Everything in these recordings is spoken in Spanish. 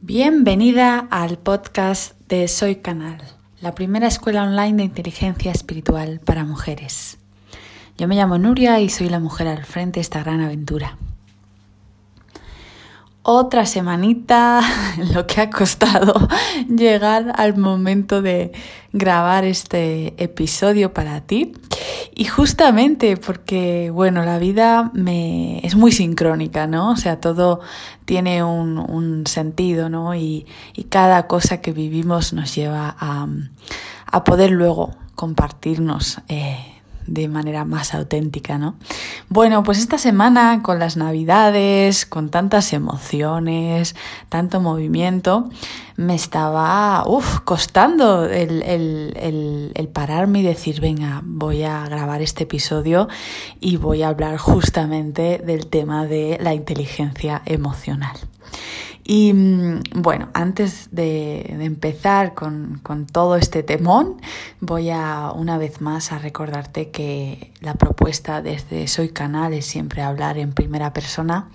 Bienvenida al podcast de Soy Canal, la primera escuela online de inteligencia espiritual para mujeres. Yo me llamo Nuria y soy la mujer al frente de esta gran aventura otra semanita, lo que ha costado llegar al momento de grabar este episodio para ti. Y justamente porque, bueno, la vida me es muy sincrónica, ¿no? O sea, todo tiene un, sentido, ¿no? Y, cada cosa que vivimos nos lleva a, poder luego compartirnos. Eh, de manera más auténtica, ¿no? Bueno, pues esta semana con las navidades, con tantas emociones, tanto movimiento, me estaba costando el, el, el, pararme y decir, venga, voy a grabar este episodio y voy a hablar justamente del tema de la inteligencia emocional. Y mm, bueno, antes de, empezar con, todo este temón, voy a una vez más a recordarte que la propuesta desde Soy Canal es siempre hablar en primera persona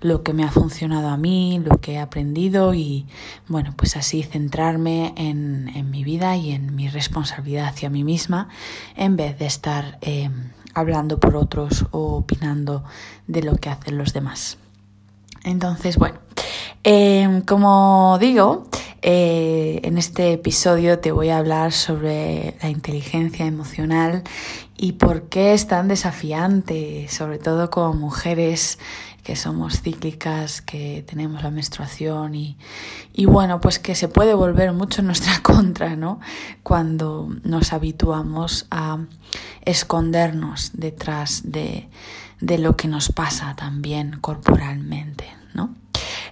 lo que me ha funcionado a mí, lo que he aprendido y bueno, pues así centrarme en, mi vida y en mi responsabilidad hacia mí misma en vez de estar eh, hablando por otros o opinando de lo que hacen los demás. Entonces, bueno, Em, como digo, eh, en este episodio te voy a hablar sobre la inteligencia emocional y por qué es tan desafiante, sobre todo como mujeres que somos cíclicas, que tenemos la menstruación y, y bueno, pues que se puede volver mucho en nuestra contra, ¿no? Cuando nos habituamos a escondernos detrás de, de lo que nos pasa también corporalmente, ¿no?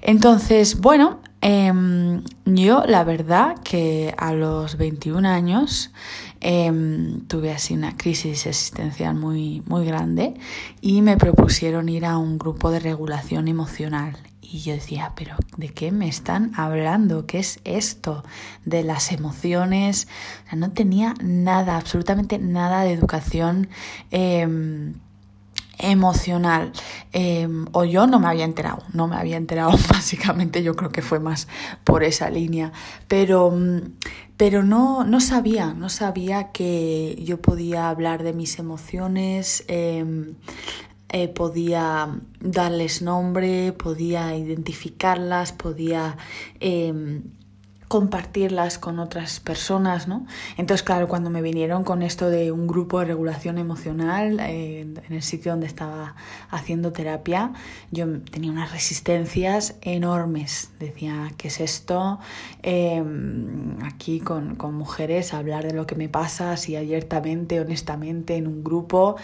Entonces, bueno, em, yo la verdad que a los 21 años em, tuve así una crisis existencial muy, muy grande y me propusieron ir a un grupo de regulación emocional. Y yo decía, pero ¿de qué me están hablando? ¿Qué es esto de las emociones? no tenía nada, absolutamente nada de educación. Eh, emocional. Em, o yo no me había enterado, no me había enterado básicamente, yo creo que fue más por esa línea, pero, mm, pero no, no sabía, no sabía que yo podía hablar de mis emociones, em, eh, podía darles nombre, podía identificarlas, podía em, compartirlas con otras personas, ¿no? Entonces, claro, cuando me vinieron con esto de un grupo de regulación emocional eh, en el sitio donde estaba haciendo terapia, yo tenía unas resistencias enormes. Decía, ¿qué es esto? Em, aquí con, con, mujeres, hablar de lo que me pasa así abiertamente, honestamente, en un grupo.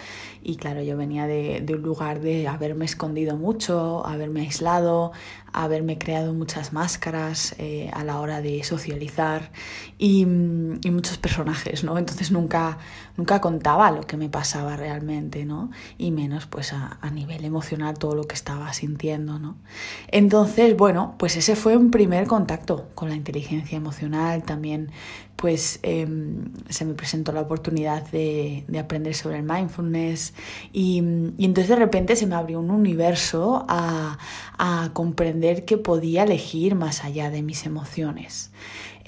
Y claro, yo venía de, de un lugar de haberme escondido mucho, haberme aislado, haberme creado muchas máscaras eh, a la hora de socializar y, y, muchos personajes, ¿no? Entonces nunca, nunca contaba lo que me pasaba realmente, ¿no? Y menos pues a, nivel emocional todo lo que estaba sintiendo, ¿no? Entonces, bueno, pues ese fue un primer contacto con la inteligencia emocional, también pues em, se me presentó la oportunidad de, de aprender sobre el mindfulness y, y, entonces de repente se me abrió un universo a, a comprender que podía elegir más allá de mis emociones.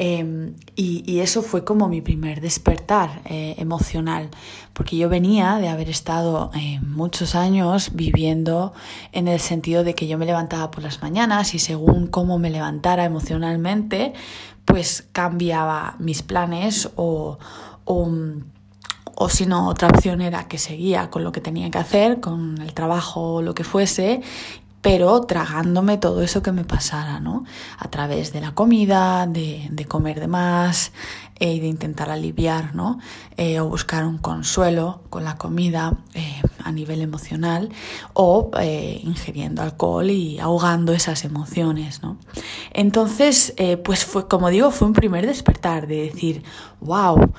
Em, y, eso fue como mi primer despertar eh, emocional, porque yo venía de haber estado eh, muchos años viviendo en el sentido de que yo me levantaba por las mañanas y según cómo me levantara emocionalmente, pues cambiaba mis planes o, o o si no, otra opción era que seguía con lo que tenía que hacer, con el trabajo o lo que fuese, pero tragándome todo eso que me pasara, ¿no? A través de la comida, de, de comer de más eh, y de intentar aliviar, ¿no? Eh, o buscar un consuelo con la comida eh, a nivel emocional o ingiriendo alcohol y ahogando esas emociones, ¿no? Entonces, pues fue, como digo, fue un primer despertar de decir, wow,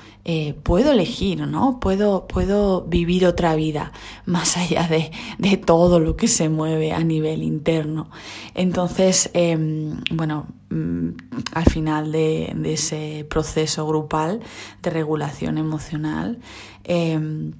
puedo elegir, ¿no? Puedo, puedo vivir otra vida más allá de, de todo lo que se mueve a nivel interno. Entonces, em, bueno, mm, al final de, de ese proceso grupal de regulación emocional, em,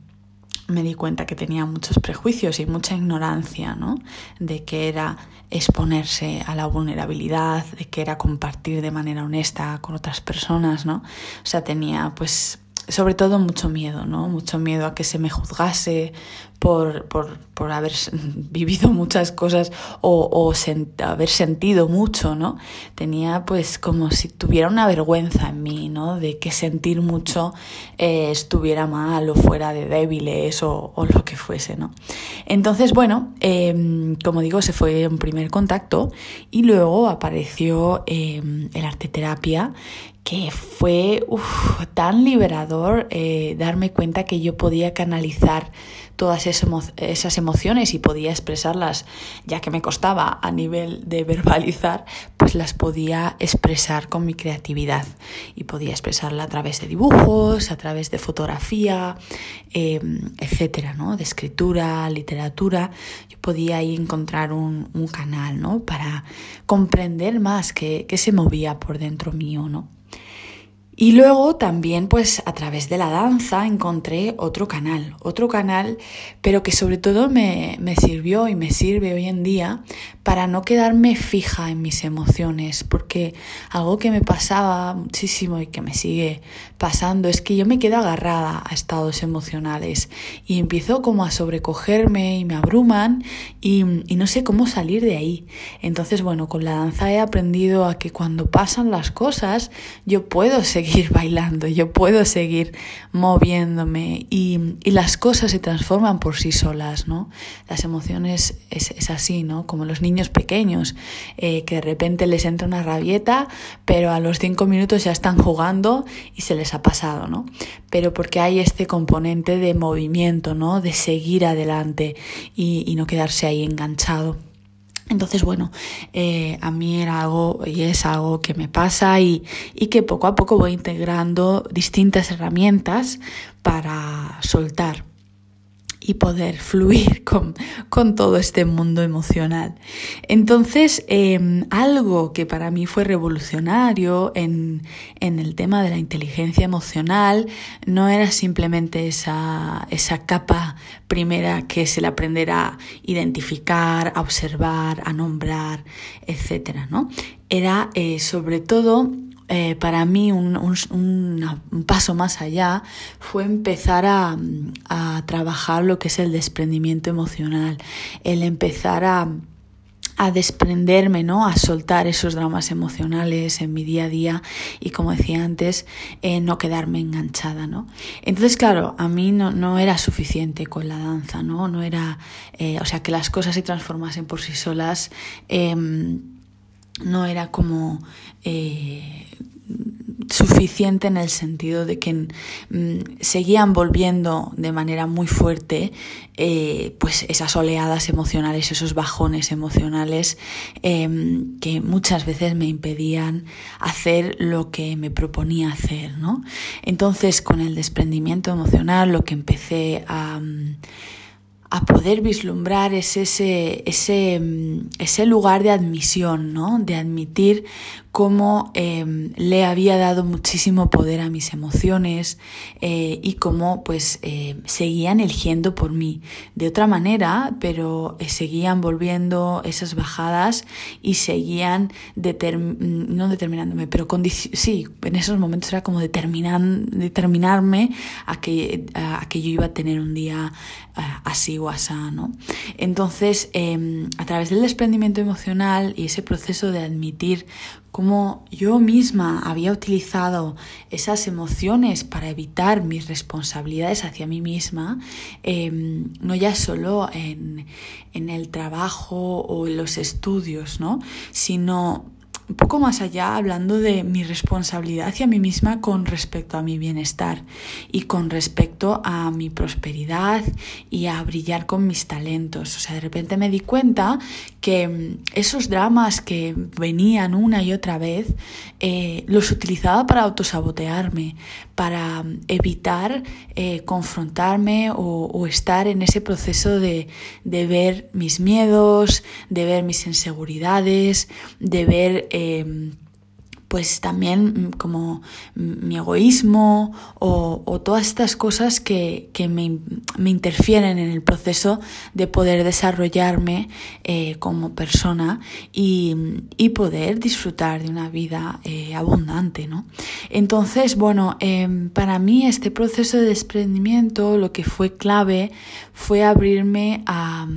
me di cuenta que tenía muchos prejuicios y mucha ignorancia, ¿no? De que era exponerse a la vulnerabilidad, de que era compartir de manera honesta con otras personas, ¿no? O sea, tenía pues sobre todo mucho miedo, ¿no? Mucho miedo a que se me juzgase por, por, por haber vivido muchas cosas o, o haber sentido mucho, ¿no? Tenía pues como si tuviera una vergüenza en mí, ¿no? De que sentir mucho eh, estuviera mal o fuera de débiles o, o, lo que fuese, ¿no? Entonces, bueno, eh, como digo, se fue un primer contacto y luego apareció eh, el arte terapia que fue tan liberador eh, darme cuenta que yo podía canalizar todas esas emociones y podía expresarlas, ya que me costaba a nivel de verbalizar, pues las podía expresar con mi creatividad y podía expresarla a través de dibujos, a través de fotografía, eh, etcétera, ¿no? De escritura, literatura. Yo podía ahí encontrar un, un canal, ¿no? Para comprender más qué, qué se movía por dentro mío, ¿no? Y luego también pues a través de la danza encontré otro canal, otro canal, pero que sobre todo me, me, sirvió y me sirve hoy en día para no quedarme fija en mis emociones, porque algo que me pasaba muchísimo y que me sigue pasando es que yo me quedo agarrada a estados emocionales y empiezo como a sobrecogerme y me abruman y, y no sé cómo salir de ahí. Entonces bueno, con la danza he aprendido a que cuando pasan las cosas yo puedo seguir bailando, yo puedo seguir moviéndome y, y, las cosas se transforman por sí solas, ¿no? Las emociones es, es así, ¿no? Como los niños pequeños, eh, que de repente les entra una rabieta, pero a los cinco minutos ya están jugando y se les ha pasado, ¿no? Pero porque hay este componente de movimiento, ¿no? De seguir adelante y, y no quedarse ahí enganchado. Entonces, bueno, eh, a mí era algo y es algo que me pasa y, y que poco a poco voy integrando distintas herramientas para soltar y poder fluir con, con, todo este mundo emocional. Entonces, eh, algo que para mí fue revolucionario en, en, el tema de la inteligencia emocional no era simplemente esa, esa capa primera que es el aprender a identificar, a observar, a nombrar, etcétera, ¿no? Era eh, sobre todo eh, para mí un, un, un, paso más allá fue empezar a, a, trabajar lo que es el desprendimiento emocional, el empezar a, a desprenderme, ¿no? A soltar esos dramas emocionales en mi día a día y como decía antes, eh, no quedarme enganchada, ¿no? Entonces, claro, a mí no, no era suficiente con la danza, ¿no? No era, eh, o sea, que las cosas se transformasen por sí solas. Eh, no era como eh, suficiente en el sentido de que mm, seguían volviendo de manera muy fuerte eh, pues esas oleadas emocionales, esos bajones emocionales eh, que muchas veces me impedían hacer lo que me proponía hacer, ¿no? Entonces con el desprendimiento emocional lo que empecé a... Um, a poder vislumbrar es ese, ese, mm, ese lugar de admisión, ¿no? De admitir cómo eh, le había dado muchísimo poder a mis emociones eh, y cómo pues eh, seguían eligiendo por mí de otra manera, pero eh, seguían volviendo esas bajadas y seguían determ no determinándome, pero sí, en esos momentos era como determinan determinarme a que, a, que yo iba a tener un día así o así, ¿no? Entonces, em, a través del desprendimiento emocional y ese proceso de admitir cómo yo misma había utilizado esas emociones para evitar mis responsabilidades hacia mí misma, eh, no ya solo en, en, el trabajo o en los estudios, ¿no? sino un poco más allá hablando de mi responsabilidad hacia mí misma con respecto a mi bienestar y con respecto a mi prosperidad y a brillar con mis talentos. O sea, de repente me di cuenta que mm, esos dramas que venían una y otra vez eh, los utilizaba para autosabotearme, para mm, evitar eh, confrontarme o, o, estar en ese proceso de, de, ver mis miedos, de ver mis inseguridades, de ver... Eh, pues también mm, como mi egoísmo o, todas estas cosas que, me, interfieren en el proceso de poder desarrollarme eh, como persona y, poder disfrutar de una vida eh, abundante. ¿no? Entonces, bueno, em, para mí este proceso de desprendimiento lo que fue clave fue abrirme a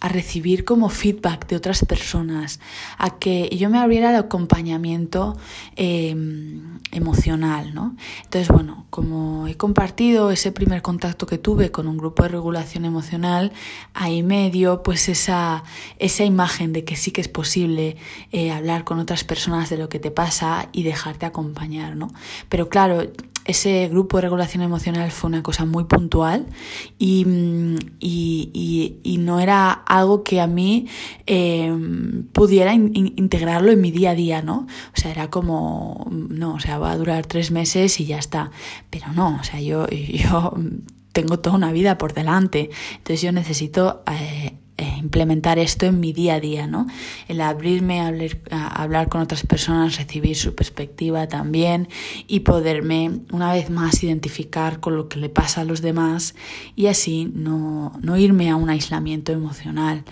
a recibir como feedback de otras personas, a que yo me abriera el acompañamiento em, emocional, ¿no? Entonces, bueno, como he compartido ese primer contacto que tuve con un grupo de regulación emocional, ahí medio pues esa, esa imagen de que sí que es posible eh, hablar con otras personas de lo que te pasa y dejarte acompañar, ¿no? Pero claro, ese grupo de regulación emocional fue una cosa muy puntual y, no era algo que a mí eh, pudiera integrarlo en mi día a día, ¿no? O sea, era como, no, o sea, va a durar tres meses y ya está. Pero no, o sea, yo, yo tengo toda una vida por delante, entonces yo necesito... Eh, implementar esto en mi día a día, ¿no? El abrirme a hablar, con otras personas, recibir su perspectiva también y poderme una vez más identificar con lo que le pasa a los demás y así no, no irme a un aislamiento emocional.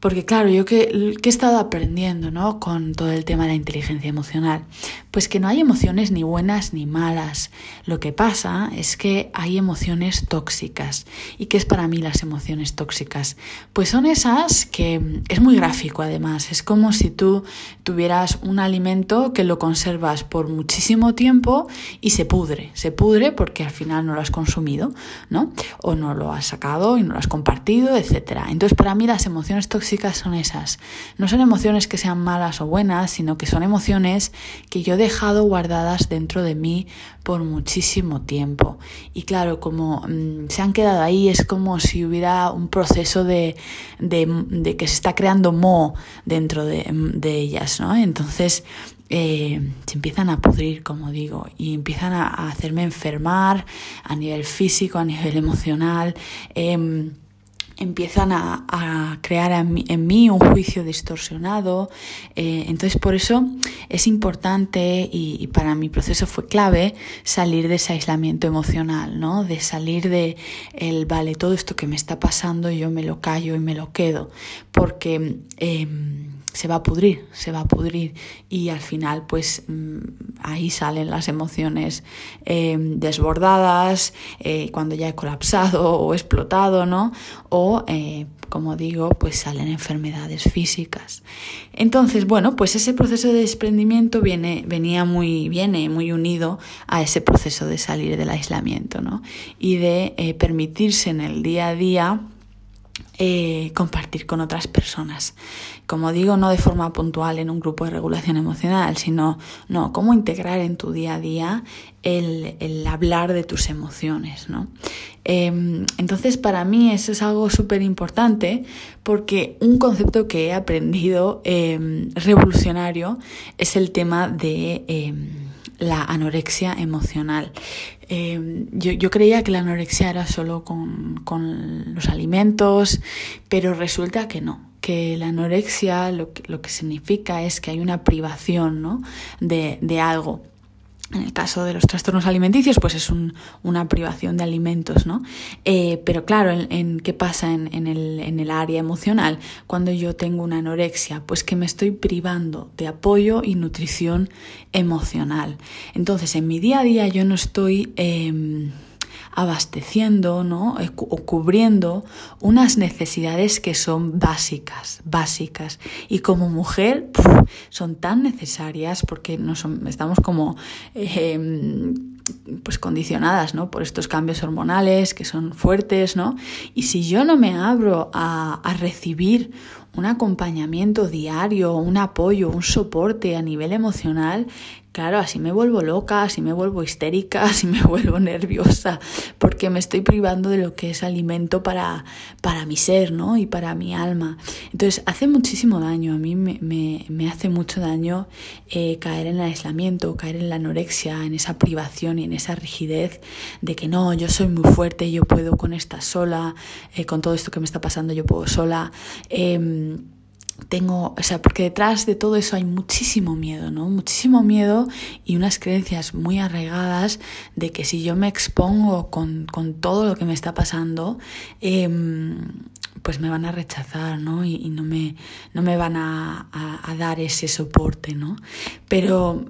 Porque claro, yo que, he estado aprendiendo ¿no? con todo el tema de la inteligencia emocional, pues que no hay emociones ni buenas ni malas. Lo que pasa es que hay emociones tóxicas. ¿Y qué es para mí las emociones tóxicas? Pues son esas que es muy gráfico además. Es como si tú tuvieras un alimento que lo conservas por muchísimo tiempo y se pudre. Se pudre porque al final no lo has consumido, ¿no? O no lo has sacado y no lo has compartido, etc. Entonces para mí las emociones tóxicas son esas. No son emociones que sean malas o buenas, sino que son emociones que yo he dejado guardadas dentro de mí por muchísimo tiempo. Y claro, como mm, se han quedado ahí, es como si hubiera un proceso de, de, que se está creando mo dentro de, de ellas, ¿no? Entonces, eh, se empiezan a pudrir, como digo, y empiezan a, hacerme enfermar a nivel físico, a nivel emocional. Em, empiezan a, crear en mí, un juicio distorsionado. Eh, entonces, por eso es importante y, para mi proceso fue clave salir de ese aislamiento emocional, ¿no? De salir de el, vale, todo esto que me está pasando, yo me lo callo y me lo quedo. Porque em, se va a pudrir, se va a pudrir y al final pues mm, ahí salen las emociones em, desbordadas, eh, cuando ya he colapsado o explotado, ¿no? O eh, como digo, pues salen enfermedades físicas. Entonces, bueno, pues ese proceso de desprendimiento viene, venía muy, viene muy unido a ese proceso de salir del aislamiento, ¿no? Y de eh, permitirse en el día a día eh, compartir con otras personas. Como digo, no de forma puntual en un grupo de regulación emocional, sino no, cómo integrar en tu día a día el, hablar de tus emociones. ¿no? Em, entonces, para mí eso es algo súper importante porque un concepto que he aprendido em, revolucionario es el tema de em, la anorexia emocional. Em, yo, creía que la anorexia era solo con, los alimentos, pero resulta que no, que la anorexia lo que, lo que significa es que hay una privación ¿no? de, de algo. En el caso de los trastornos alimenticios, pues es una privación de alimentos, ¿no? Eh, pero claro, en, ¿qué pasa en, el, en el área emocional? Cuando yo tengo una anorexia, pues que me estoy privando de apoyo y nutrición emocional. Entonces, en mi día a día yo no estoy... Em, abasteciendo ¿no? o cubriendo unas necesidades que son básicas, básicas. Y como mujer son tan necesarias porque no son, estamos como em, pues condicionadas ¿no? por estos cambios hormonales que son fuertes, ¿no? Y si yo no me abro a recibir un acompañamiento diario, un apoyo, un soporte a nivel emocional, claro, así me vuelvo loca, así me vuelvo histérica, así me vuelvo nerviosa, porque me estoy privando de lo que es alimento para, para mi ser, ¿no? Y para mi alma. Entonces, hace muchísimo daño, a mí me, me, hace mucho daño eh, caer en el aislamiento, caer en la anorexia, en esa privación y en esa rigidez de que no, yo soy muy fuerte, yo puedo con esta sola, eh, con todo esto que me está pasando, yo puedo sola. Em, tengo, o sea, porque detrás de todo eso hay muchísimo miedo, ¿no? Muchísimo miedo y unas creencias muy arraigadas de que si yo me expongo con, con todo lo que me está pasando, eh, pues me van a rechazar, ¿no? Y, y no, me, no me van a, a, a, dar ese soporte, ¿no? Pero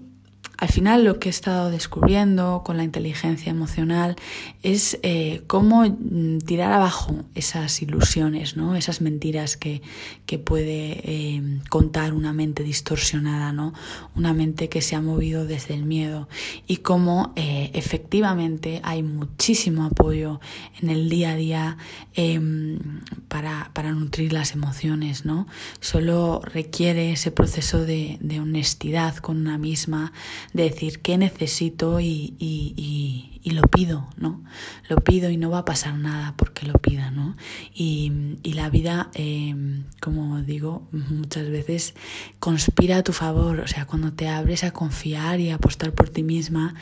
al final lo que he estado descubriendo con la inteligencia emocional es eh, cómo mm, tirar abajo esas ilusiones, ¿no? esas mentiras que, que puede eh, contar una mente distorsionada, ¿no? una mente que se ha movido desde el miedo y cómo eh, efectivamente hay muchísimo apoyo en el día a día em, para, para, nutrir las emociones. ¿no? Solo requiere ese proceso de, de honestidad con una misma, de decir qué necesito y, y, y, y, lo pido, ¿no? Lo pido y no va a pasar nada porque lo pida, ¿no? Y, la vida, eh, como digo muchas veces, conspira a tu favor, o sea, cuando te abres a confiar y a apostar por ti misma,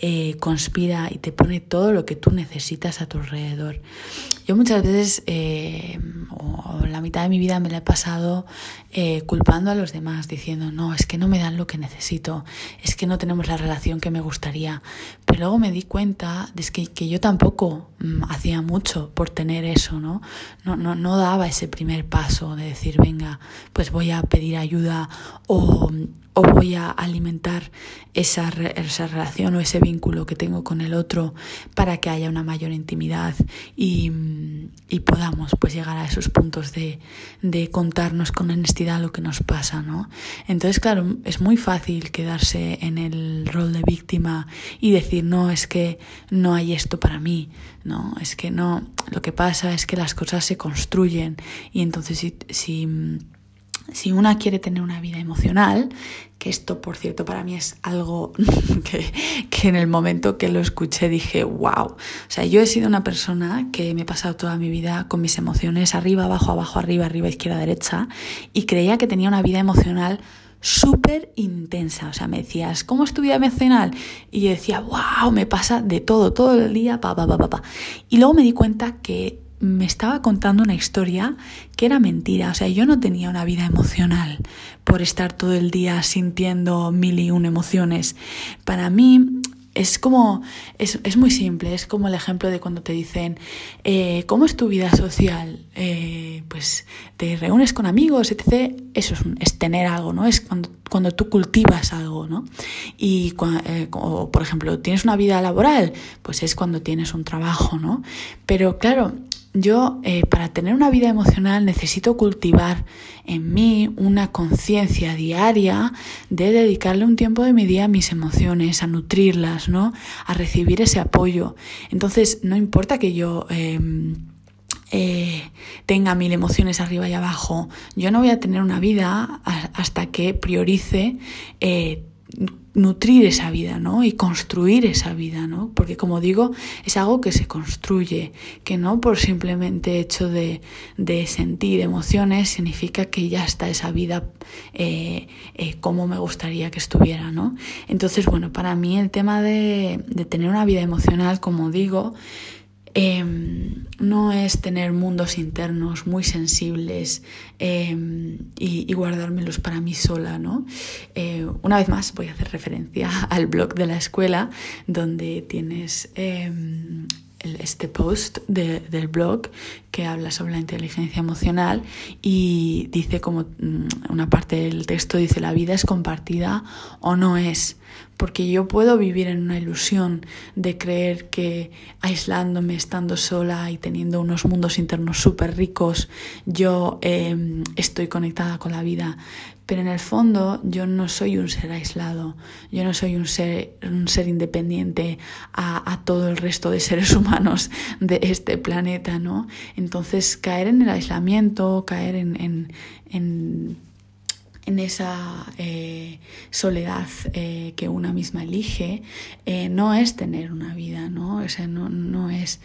eh, conspira y te pone todo lo que tú necesitas a tu alrededor. Yo muchas veces, eh, o la mitad de mi vida me la he pasado eh, culpando a los demás, diciendo, no, es que no me dan lo que necesito, es que no tenemos la relación que me gustaría. Pero luego me di cuenta de que, que yo tampoco mmm, hacía mucho por tener eso, ¿no? No, no, no daba ese primer paso de decir, venga, pues voy a pedir ayuda o o voy a alimentar esa, esa, relación o ese vínculo que tengo con el otro para que haya una mayor intimidad y, y podamos pues llegar a esos puntos de, de, contarnos con honestidad lo que nos pasa, ¿no? Entonces, claro, es muy fácil quedarse en el rol de víctima y decir, no, es que no hay esto para mí, no, es que no, lo que pasa es que las cosas se construyen y entonces si, si si una quiere tener una vida emocional, que esto por cierto para mí es algo que, que, en el momento que lo escuché dije, wow, o sea, yo he sido una persona que me he pasado toda mi vida con mis emociones arriba, abajo, abajo, arriba, arriba, izquierda, derecha, y creía que tenía una vida emocional súper intensa. O sea, me decías, ¿cómo es tu vida emocional? Y yo decía, wow, me pasa de todo, todo el día, pa, pa, pa, pa, pa. Y luego me di cuenta que me estaba contando una historia que era mentira. O sea, yo no tenía una vida emocional por estar todo el día sintiendo mil y un emociones. Para mí es como, es, es muy simple, es como el ejemplo de cuando te dicen, eh, ¿cómo es tu vida social? Eh, pues te reúnes con amigos, etc. Eso es, es tener algo, ¿no? Es cuando, cuando tú cultivas algo, ¿no? Y, eh, o, por ejemplo, tienes una vida laboral, pues es cuando tienes un trabajo, ¿no? Pero claro, yo, eh, para tener una vida emocional, necesito cultivar en mí una conciencia diaria de dedicarle un tiempo de mi día a mis emociones, a nutrirlas, ¿no? A recibir ese apoyo. Entonces, no importa que yo. Eh, eh, tenga mil emociones arriba y abajo, yo no voy a tener una vida hasta que priorice eh, nutrir esa vida, ¿no? Y construir esa vida, ¿no? Porque como digo, es algo que se construye, que no por simplemente hecho de, de sentir emociones significa que ya está esa vida eh, eh, como me gustaría que estuviera, ¿no? Entonces, bueno, para mí el tema de, de tener una vida emocional, como digo, eh, no es tener mundos internos muy sensibles y, y, guardármelos para mí sola, ¿no? Eh, una vez más voy a hacer referencia al blog de la escuela donde tienes em, este post de, del blog que habla sobre la inteligencia emocional y dice como mm, una parte del texto dice la vida es compartida o no es porque yo puedo vivir en una ilusión de creer que aislándome, estando sola y teniendo unos mundos internos súper ricos, yo eh, estoy conectada con la vida. Pero en el fondo yo no soy un ser aislado, yo no soy un ser, un ser independiente a, a todo el resto de seres humanos de este planeta, ¿no? Entonces caer en el aislamiento, caer en, en, en esa eh, soledad eh, que una misma elige, eh, no es tener una vida, ¿no? O sea, no, no es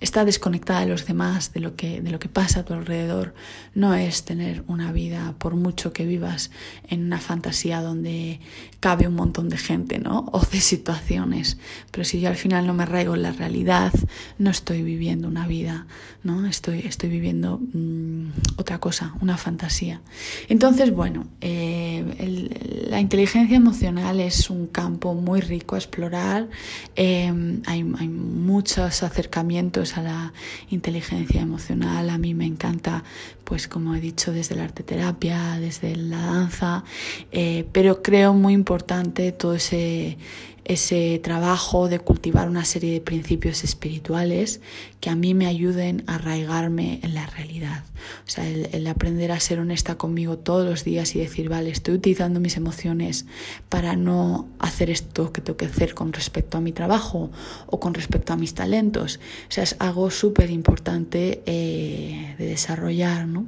está desconectada de los demás, de lo que, de lo que pasa a tu alrededor. No es tener una vida, por mucho que vivas en una fantasía donde cabe un montón de gente, ¿no? O de situaciones. Pero si yo al final no me arraigo en la realidad, no estoy viviendo una vida, ¿no? Estoy, estoy viviendo mm, otra cosa, una fantasía. Entonces, bueno, eh, la inteligencia emocional es un campo muy rico a explorar. Eh, hay, hay muchos acercamientos a la inteligencia emocional. A mí me encanta, pues como he dicho, desde la arte terapia, desde la danza, eh, pero creo muy importante todo ese ese trabajo de cultivar una serie de principios espirituales que a mí me ayuden a arraigarme en la realidad. O sea, el, aprender a ser honesta conmigo todos los días y decir, vale, estoy utilizando mis emociones para no hacer esto que tengo que hacer con respecto a mi trabajo o con respecto a mis talentos. O sea, es algo súper importante eh, de desarrollar, ¿no?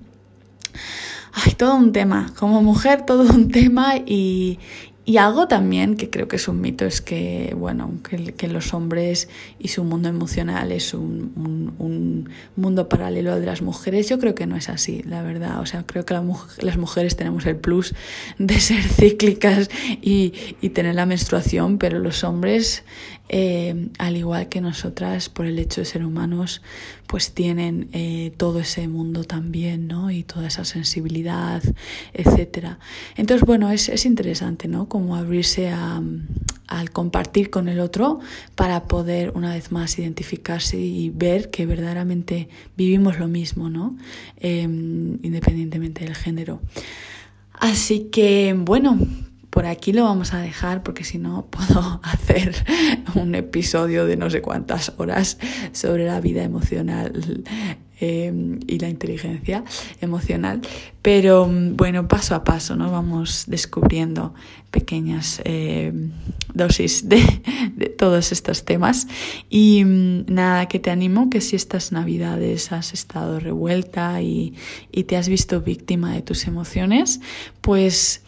Ay, todo un tema. Como mujer, todo un tema y, y algo también que creo que es un mito es que, bueno, que, los hombres y su mundo emocional es un, un, un, mundo paralelo al de las mujeres. Yo creo que no es así, la verdad. O sea, creo que la, las mujeres tenemos el plus de ser cíclicas y, y tener la menstruación, pero los hombres eh, al igual que nosotras, por el hecho de ser humanos, pues tienen eh, todo ese mundo también, ¿no? Y toda esa sensibilidad, etcétera. Entonces, bueno, es, es interesante, ¿no? Como abrirse a, al compartir con el otro para poder una vez más identificarse y ver que verdaderamente vivimos lo mismo, ¿no? Eh, independientemente del género. Así que, bueno, por aquí lo vamos a dejar porque si no puedo hacer un episodio de no sé cuántas horas sobre la vida emocional eh, y la inteligencia emocional. Pero bueno, paso a paso, ¿no? Vamos descubriendo pequeñas eh, dosis de, de, todos estos temas. Y nada, que te animo que si estas navidades has estado revuelta y, y te has visto víctima de tus emociones, pues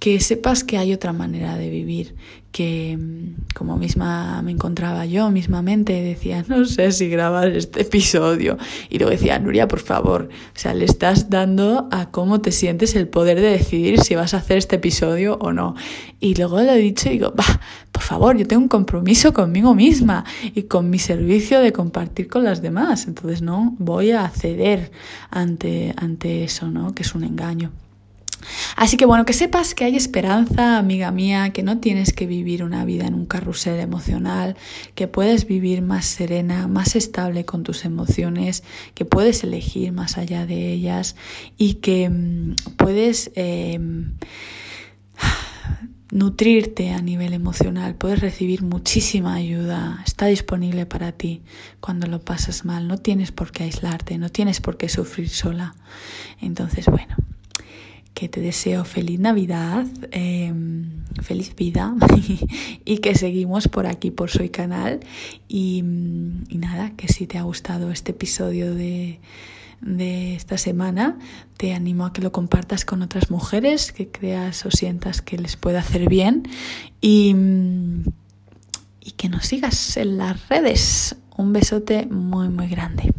que sepas que hay otra manera de vivir, que mm, como misma me encontraba yo mismamente, decía, no sé si grabar este episodio. Y luego decía, Nuria, por favor, o sea, le estás dando a cómo te sientes el poder de decidir si vas a hacer este episodio o no. Y luego lo he dicho y digo, bah, por favor, yo tengo un compromiso conmigo misma y con mi servicio de compartir con las demás. Entonces no voy a ceder ante, ante eso, ¿no? Que es un engaño. Así que bueno, que sepas que hay esperanza, amiga mía, que no tienes que vivir una vida en un carrusel emocional, que puedes vivir más serena, más estable con tus emociones, que puedes elegir más allá de ellas y que mmm, puedes eh, nutrirte a nivel emocional, puedes recibir muchísima ayuda, está disponible para ti cuando lo pasas mal, no tienes por qué aislarte, no tienes por qué sufrir sola. Entonces, bueno que te deseo feliz Navidad, eh, feliz vida y que seguimos por aquí por Soy Canal. Y, nada, que si te ha gustado este episodio de, de esta semana, te animo a que lo compartas con otras mujeres, que creas o sientas que les puede hacer bien y, y que nos sigas en las redes. Un besote muy, muy grande.